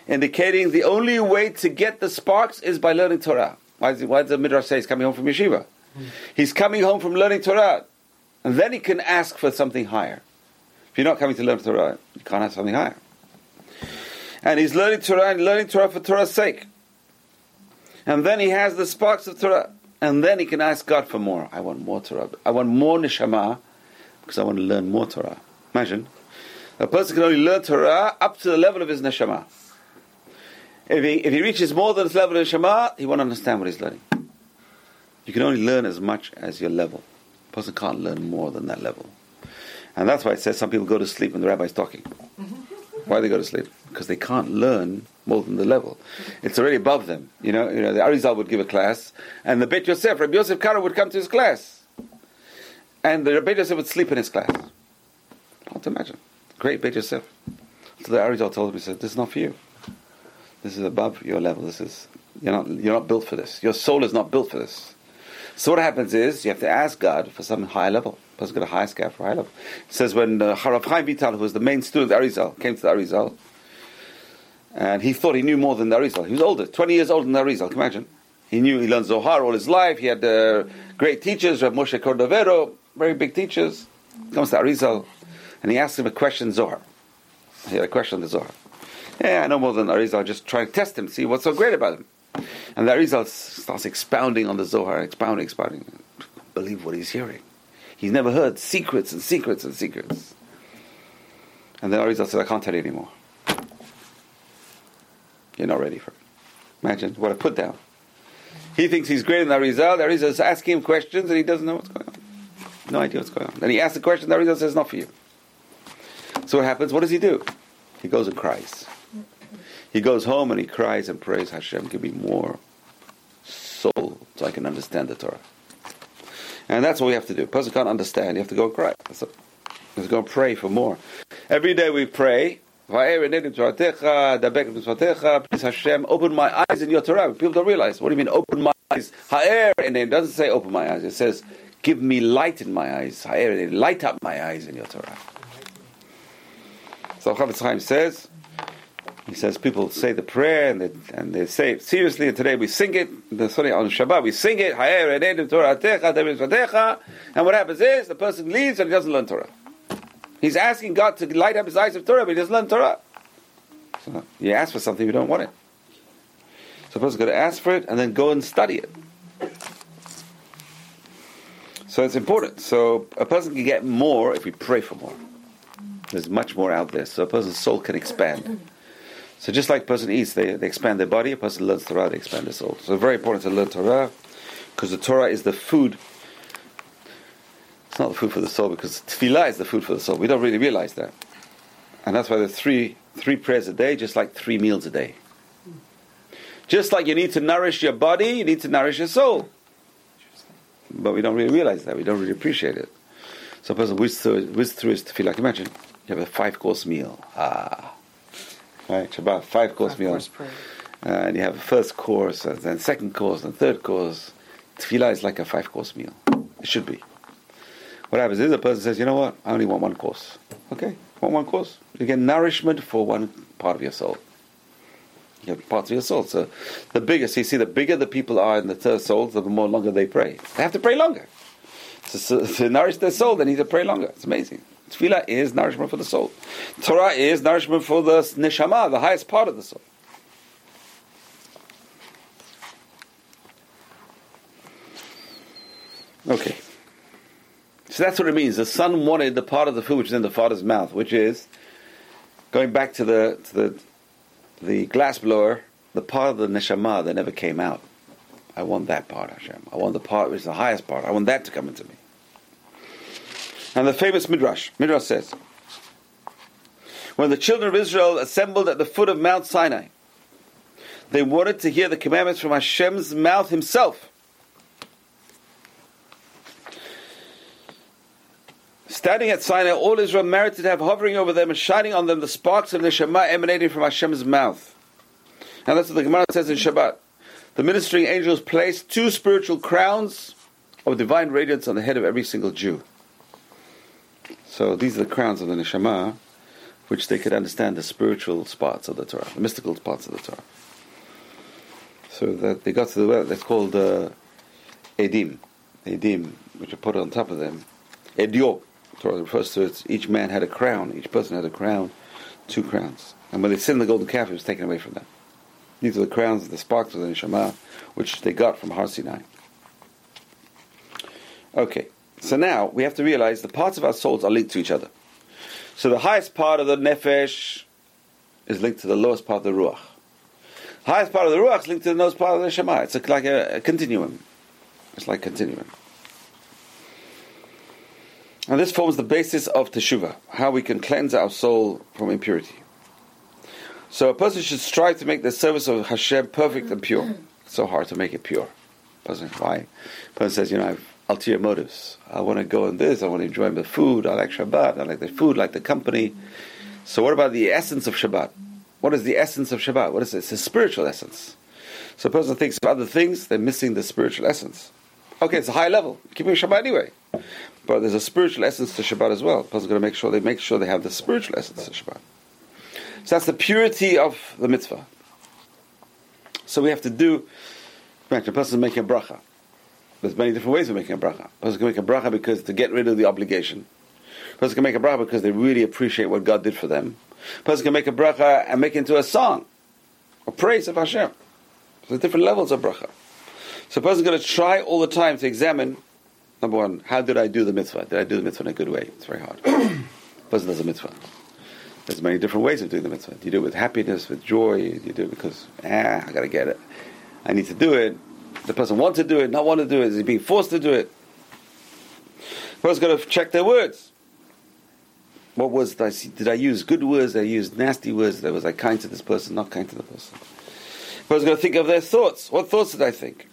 indicating the only way to get the sparks is by learning Torah. Why, is, why does the Midrash say he's coming home from yeshiva? He's coming home from learning Torah, and then he can ask for something higher. If you're not coming to learn Torah, you can't have something higher. And he's learning Torah and learning Torah for Torah's sake. And then he has the sparks of Torah. And then he can ask God for more. I want more Torah. I want more neshama because I want to learn more Torah. Imagine. A person can only learn Torah up to the level of his neshama. If he, if he reaches more than his level of neshama, he won't understand what he's learning. You can only learn as much as your level. A person can't learn more than that level. And that's why it says some people go to sleep when the rabbi is talking. Mm-hmm. Why do they go to sleep? Because they can't learn more than the level. It's already above them. You know, you know the Arizal would give a class, and the Bet Yosef, Rabbi Yosef Karo would come to his class. And the Rabbi Yosef would sleep in his class. Hard to imagine. Great Bet Yosef. So the Arizal told him, he said, this is not for you. This is above your level. This is, you're not, you're not built for this. Your soul is not built for this. So what happens is, you have to ask God for some high level. Person got a high scale for high level. It says when uh, Harav Chaim Vital, who was the main student of Arizal, came to the Arizal, and he thought he knew more than the Arizal. He was older, 20 years older than the Arizal, can you imagine? He knew, he learned Zohar all his life, he had uh, great teachers, Rav Moshe Cordovero, very big teachers. He comes to Arizal, and he asks him a question, Zohar. He had a question on the Zohar. Yeah, I know more than Arizal, just try to test him, see what's so great about him. And the Arizal starts expounding on the Zohar, expounding, expounding. Believe what he's hearing. He's never heard secrets and secrets and secrets. And then Arizal said, I can't tell you anymore. You're not ready for it. Imagine what I put down. He thinks he's greater than Arizal. The Arizal is asking him questions and he doesn't know what's going on. No idea what's going on. Then he asks the question, the Arizal says, not for you. So what happens? What does he do? He goes and cries. He goes home and he cries and prays, Hashem, give me more soul so I can understand the Torah. And that's what we have to do. A person can't understand, you have to go and cry. That's. You have to go and pray for more. Every day we pray, Please Hashem, open my eyes in your Torah. People don't realize. What do you mean, open my eyes? Ha'er, and it doesn't say open my eyes. It says, give me light in my eyes. Ha'er, light up my eyes in your Torah. So Chafetz Chaim says, he says people say the prayer and they, and they say it seriously, and today we sing it. Sorry, on Shabbat we sing it. And what happens is the person leaves and he doesn't learn Torah. He's asking God to light up his eyes of Torah, but he doesn't learn Torah. So you ask for something, you don't want it. So a person's got to ask for it and then go and study it. So it's important. So a person can get more if we pray for more. There's much more out there, so a person's soul can expand. So just like a person eats, they, they expand their body. A person learns Torah, they expand their soul. So very important to learn Torah because the Torah is the food. It's not the food for the soul because tefillah is the food for the soul. We don't really realize that, and that's why there's three three prayers a day, just like three meals a day. Just like you need to nourish your body, you need to nourish your soul. But we don't really realize that. We don't really appreciate it. So a person whizzes through, whizzes through his tefillah. Imagine you have a five course meal. Ah right? Shabbat, five course five meal. Course uh, and you have a first course, and then second course, and third course. Tefillah is like a five course meal. It should be. What happens is the person says, you know what, I only want one course. Okay, want one course. You get nourishment for one part of your soul. You have parts of your soul. So the bigger, so you see, the bigger the people are in the third soul, the more longer they pray. They have to pray longer. So, to nourish their soul, they need to pray longer. It's amazing. Tefillah is nourishment for the soul. Torah is nourishment for the neshama, the highest part of the soul. Okay. So that's what it means. The son wanted the part of the food which is in the father's mouth, which is going back to the to the the glass blower, the part of the neshama that never came out. I want that part, Hashem. I want the part which is the highest part. I want that to come into me. And the famous Midrash, Midrash says, when the children of Israel assembled at the foot of Mount Sinai, they wanted to hear the commandments from Hashem's mouth himself. Standing at Sinai, all Israel merited to have hovering over them and shining on them the sparks of the Shema emanating from Hashem's mouth. And that's what the Gemara says in Shabbat. The ministering angels placed two spiritual crowns of divine radiance on the head of every single Jew. So these are the crowns of the neshama, which they could understand the spiritual parts of the Torah, the mystical parts of the Torah. So that they got to the well, that's called uh, edim, edim, which are put on top of them. Edio, Torah refers to it. Each man had a crown. Each person had a crown, two crowns. And when they in the golden calf, it was taken away from them. These are the crowns, the sparks of the neshama, which they got from Har Sinai. Okay, so now we have to realize the parts of our souls are linked to each other. So the highest part of the nefesh is linked to the lowest part of the ruach. Highest part of the ruach is linked to the lowest part of the neshama. It's like a, a continuum. It's like continuum. And this forms the basis of teshuvah, how we can cleanse our soul from impurity. So a person should strive to make the service of Hashem perfect and pure. It's so hard to make it pure. Person, why? Person says, you know, I have ulterior motives. I want to go in this. I want to enjoy the food. I like Shabbat. I like the food, like the company. So what about the essence of Shabbat? What is the essence of Shabbat? What is it? It's a spiritual essence. So a person thinks of other things, they're missing the spiritual essence. Okay, it's a high level. Keeping Shabbat anyway. But there's a spiritual essence to Shabbat as well. Person's going to make sure they make sure they have the spiritual essence to Shabbat. So that's the purity of the mitzvah. So we have to do. Imagine a person making a bracha. There's many different ways of making a bracha. A person can make a bracha because to get rid of the obligation. A person can make a bracha because they really appreciate what God did for them. A person can make a bracha and make it into a song, a praise of Hashem. There's different levels of bracha. So a person's going to try all the time to examine, number one, how did I do the mitzvah? Did I do the mitzvah in a good way? It's very hard. a (coughs) person does a mitzvah. There's many different ways of doing the mitzvah. Do you do it with happiness, with joy? Do you do it because, ah, I got to get it. I need to do it. The person wants to do it, not want to do it. Is he being forced to do it? Person's got to check their words. What was did I, did I use good words? Did I use nasty words? Was I kind to this person? Not kind to the person. Person's got to think of their thoughts. What thoughts did I think?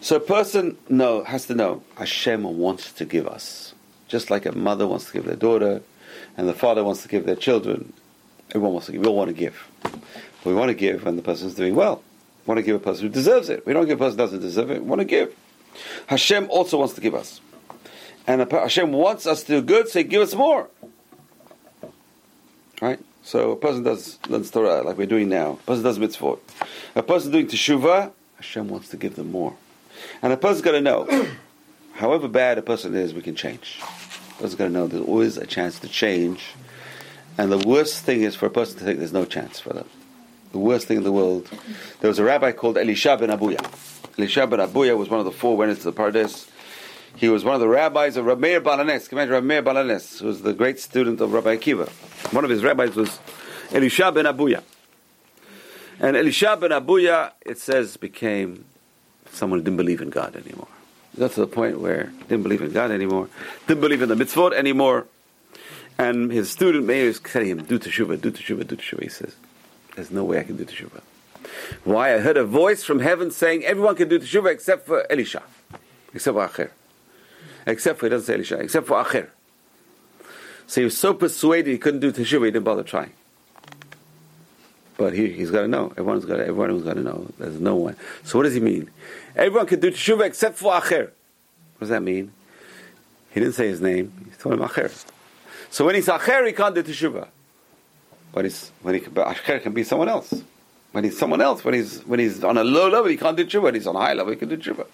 So a person know has to know Hashem wants to give us, just like a mother wants to give their daughter, and the father wants to give their children. Everyone wants to give. We all want to give. We want to give when the person is doing well. Want to give a person who deserves it. We don't give a person who doesn't deserve it. We want to give. Hashem also wants to give us. And Hashem wants us to do good, so He give us more. Right? So a person does learns Torah like we're doing now. A person does mitzvot. A person doing teshuvah, Hashem wants to give them more. And a person's got to know, (coughs) however bad a person is, we can change. A person's got to know there's always a chance to change. And the worst thing is for a person to think there's no chance for them. The worst thing in the world. There was a rabbi called Elisha ben Abuya. Elisha ben Abuya was one of the four went into the Pardes. He was one of the rabbis of Rabbi Meir Baal HaNes. Come Rabbi Meir Baal HaNes, who was the great student of Rabbi Akiva. One of his rabbis was Elisha ben Abuya. And Elisha ben Abuya, it says, became someone who didn't believe in God anymore. Got to the point where didn't believe in God anymore, didn't believe in the mitzvot anymore. And his student Meir is telling him, do teshuvah, do teshuvah, do teshuvah. He says, there's no way I can do teshuvah. Why? I heard a voice from heaven saying everyone can do teshuvah except for Elisha, except for Acher. Except for, he doesn't say Elisha, except for Acher. So he was so persuaded he couldn't do teshuvah, he didn't bother trying. But he, he's got to know. Everyone's got to, everyone's got to know. There's no one. So what does he mean? Everyone can do teshuvah except for Acher. What does that mean? He didn't say his name. He told him Acher. So when he's Acher, he can't do teshuvah. But, he's, when he, but Acher can be someone else. When he's someone else, when he's when he's on a low level, he can't do tshuva. When he's on a high level, he can do tshuva.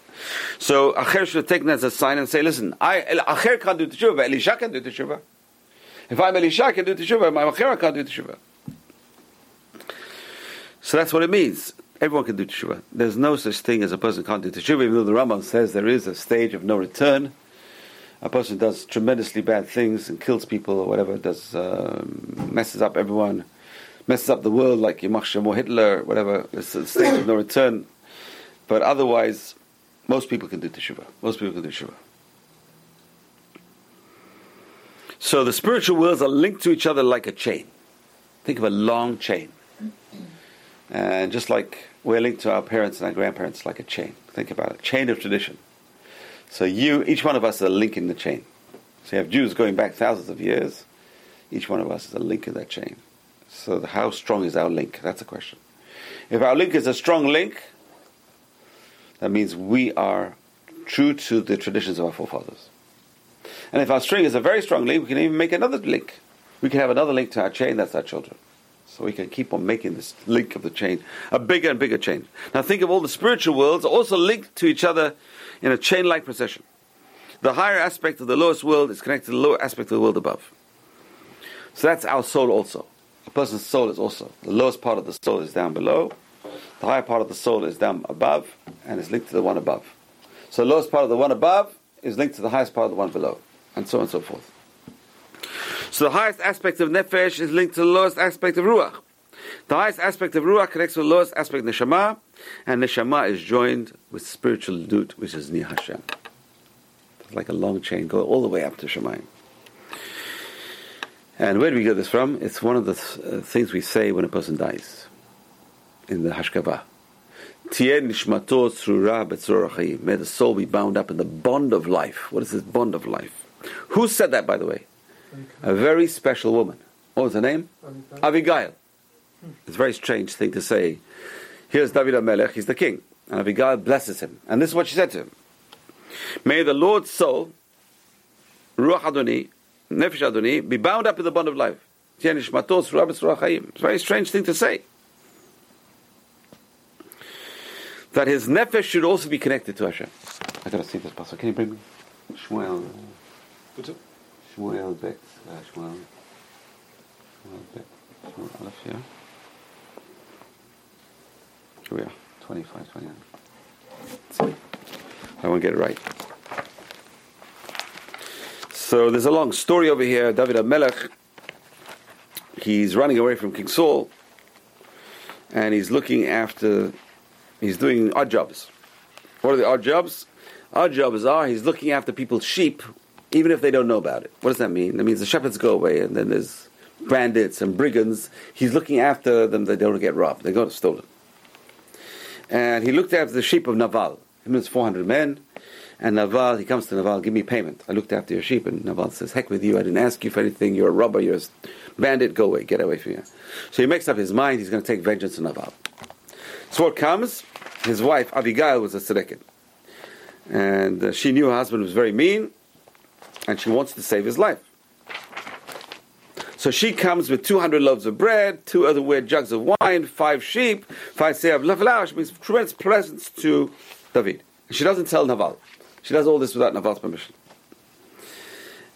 So Acher should taken that as a sign and say, "Listen, I Acher can't do tshuva, Elisha can do tshuva. If I'm Elisha, I can do tshuva. My Acher can't do tshuva." So that's what it means. Everyone can do teshuva. There's no such thing as a person can't do teshuva, even though the Rambam says there is a stage of no return. A person does tremendously bad things and kills people or whatever, does um, messes up everyone, messes up the world like Yamach Shem or Hitler, whatever. It's a state of no return. But otherwise, most people can do teshuva. Most people can do teshuva. So the spiritual worlds are linked to each other like a chain. Think of a long chain. And just like we're linked to our parents and our grandparents like a chain. Think about it. Chain of tradition. So you, each one of us is a link in the chain. So you have Jews going back thousands of years. Each one of us is a link in that chain. So how strong is our link? That's a question. If our link is a strong link, that means we are true to the traditions of our forefathers. And if our string is a very strong link, we can even make another link. We can have another link to our chain, that's our children. So we can keep on making this link of the chain a bigger and bigger chain. Now think of all the spiritual worlds also linked to each other in a chain like procession. The higher aspect of the lowest world is connected to the lower aspect of the world above. So that's our soul also. A person's soul is also. The lowest part of the soul is down below, the higher part of the soul is down above, and is linked to the one above. So the lowest part of the one above is linked to the highest part of the one below, and so on and so forth. So the highest aspect of nefesh is linked to the lowest aspect of ruach. The highest aspect of ruach connects with the lowest aspect of neshama, and neshama is joined with spiritual dut, which is ni Hashem. It's like a long chain, go all the way up to Shemayim. And where do we get this from? It's one of the th- uh, things we say when a person dies in the Hashkabah. Tien nishmato tzrura betzror May the soul be bound up in the bond of life. What is this bond of life? Who said that, by the way? A very special woman. What was her name? Abigail. It's a very strange thing to say. Here's David HaMelech, he's the king. And Abigail blesses him. And this is what she said to him. May the Lord's soul, Ruach Adoni, Nefesh Adoni, be bound up in the bond of life. It's a very strange thing to say. That his nefesh should also be connected to Hashem. I gotta see this pasuk. Can you bring me Shmuel? Shmuel Bet. Uh, Shmuel. Shmuel Bet. Shmuel Aleph. Here we are. 25, 29. See. I won't get it right. So there's a long story over here. David HaMelech, he's running away from King Saul, and he's looking after, he's doing odd jobs. What are the odd jobs? Odd jobs are he's looking after people's sheep, even if they don't know about it. What does that mean? That means the shepherds go away, and then there's bandits and brigands. He's looking after them; they don't get robbed. They go stolen. And he looked after the sheep of Naval. Him and 400 men. And Naval, he comes to Naval, give me payment. I looked after your sheep. And Naval says, heck with you, I didn't ask you for anything. You're a robber, you're a bandit, go away, get away from here. So he makes up his mind, he's going to take vengeance on Naval. So what comes? His wife, Abigail, was a tzedekah. And uh, she knew her husband was very mean, and she wants to save his life. So she comes with 200 loaves of bread, two other weird jugs of wine, five sheep, five say of leflash, means tremendous presents to David. She doesn't tell Naval. She does all this without Naval's permission.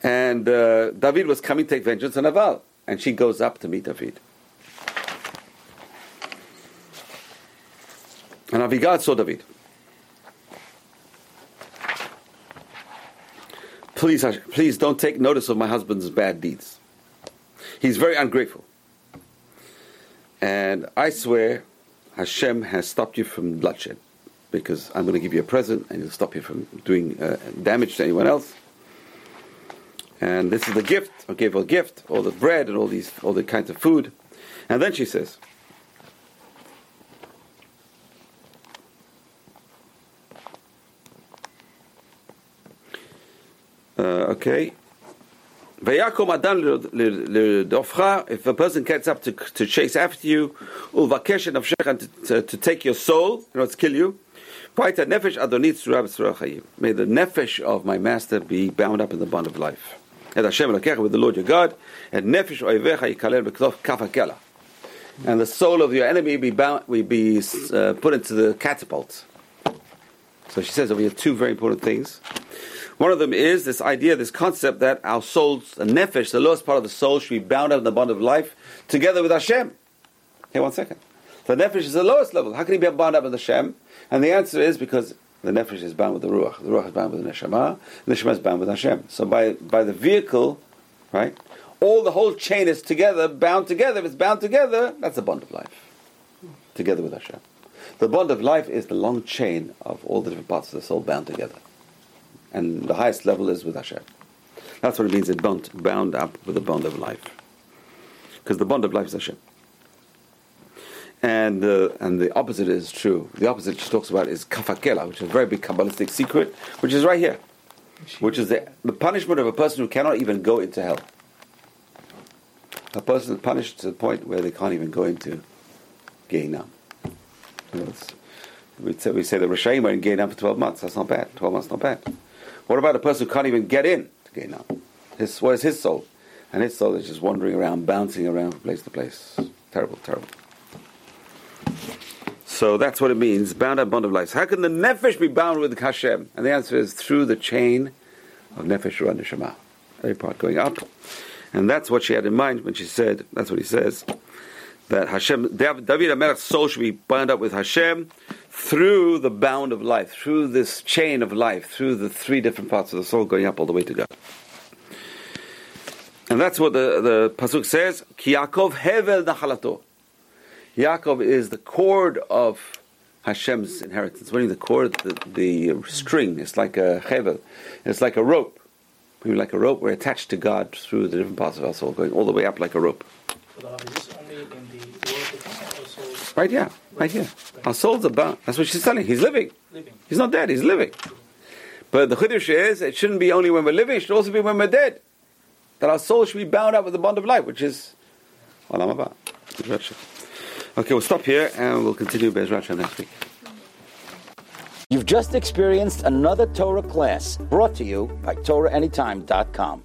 And uh, David was coming to take vengeance on Naval. And she goes up to meet David. And Avigal saw David. Please, please don't take notice of my husband's bad deeds. He's very ungrateful. And I swear Hashem has stopped you from bloodshed because I'm going to give you a present and it'll stop you from doing uh, damage to anyone else. And this is the gift. I gave her a gift, all the bread and all these, all the kinds of food. And then she says, uh, okay. If a person gets up to, to chase after you, to, to, to take your soul, you know, to kill you, May the nefesh of my master be bound up in the bond of life. And Hashem with the Lord your God, and nefesh oivecha yikalel kafakela. And the soul of your enemy be bound, will be uh, put into the catapult. So she says over here two very important things. One of them is this idea, this concept that our souls, the nefesh, the lowest part of the soul, should be bound up in the bond of life together with Hashem. Hey, one second. The nefesh is the lowest level. How can he be bound up with the Shem? And the answer is because the nefesh is bound with the ruach. The ruach is bound with the neshama. The neshama is bound with Hashem. So by by the vehicle, right? All the whole chain is together, bound together. If it's bound together, that's the bond of life, together with Hashem. The bond of life is the long chain of all the different parts of the soul bound together, and the highest level is with Hashem. That's what it means. It's bound, bound up with the bond of life, because the bond of life is Hashem. And, uh, and the opposite is true. The opposite she talks about is kafakela, which is a very big Kabbalistic secret, which is right here, which is the, the punishment of a person who cannot even go into hell. A person is punished to the point where they can't even go into Gehinnom. We say, we say the Rishayim are in Gehinnom for 12 months. That's not bad. 12 months not bad. What about the person who can't even get in to Gehinnom? His, where's his soul? And his soul is just wandering around, bouncing around from place to place. Terrible, terrible. So that's what it means, bound up bond of life. How can the nefesh be bound with Hashem? And the answer is through the chain of nefesh ruach neshama, every part going up. And that's what she had in mind when she said, that's what he says, that Hashem, David HaMelech's soul should be bound up with Hashem through the bound of life, through this chain of life, through the three different parts of the soul going up all the way to God. And that's what the, the Pasuk says, Ki Yaakov hevel nachalato. Yaakov is the cord of Hashem's inheritance. When the cord, the, the string, it's like a hevel, it's like a rope. Maybe like a rope, we're attached to God through the different parts of our soul, going all the way up like a rope. Right, yeah, right here. Our souls are bound. That's what she's telling. He's living. living. He's not dead. He's living. But the chiddush is, it shouldn't be only when we're living. It should also be when we're dead. That our soul should be bound up with the bond of life, which is Olam Haba. Okay, we'll stop here and we'll continue Bezrat Hashem next week. You've just experienced another Torah class brought to you by TorahAnytime.com.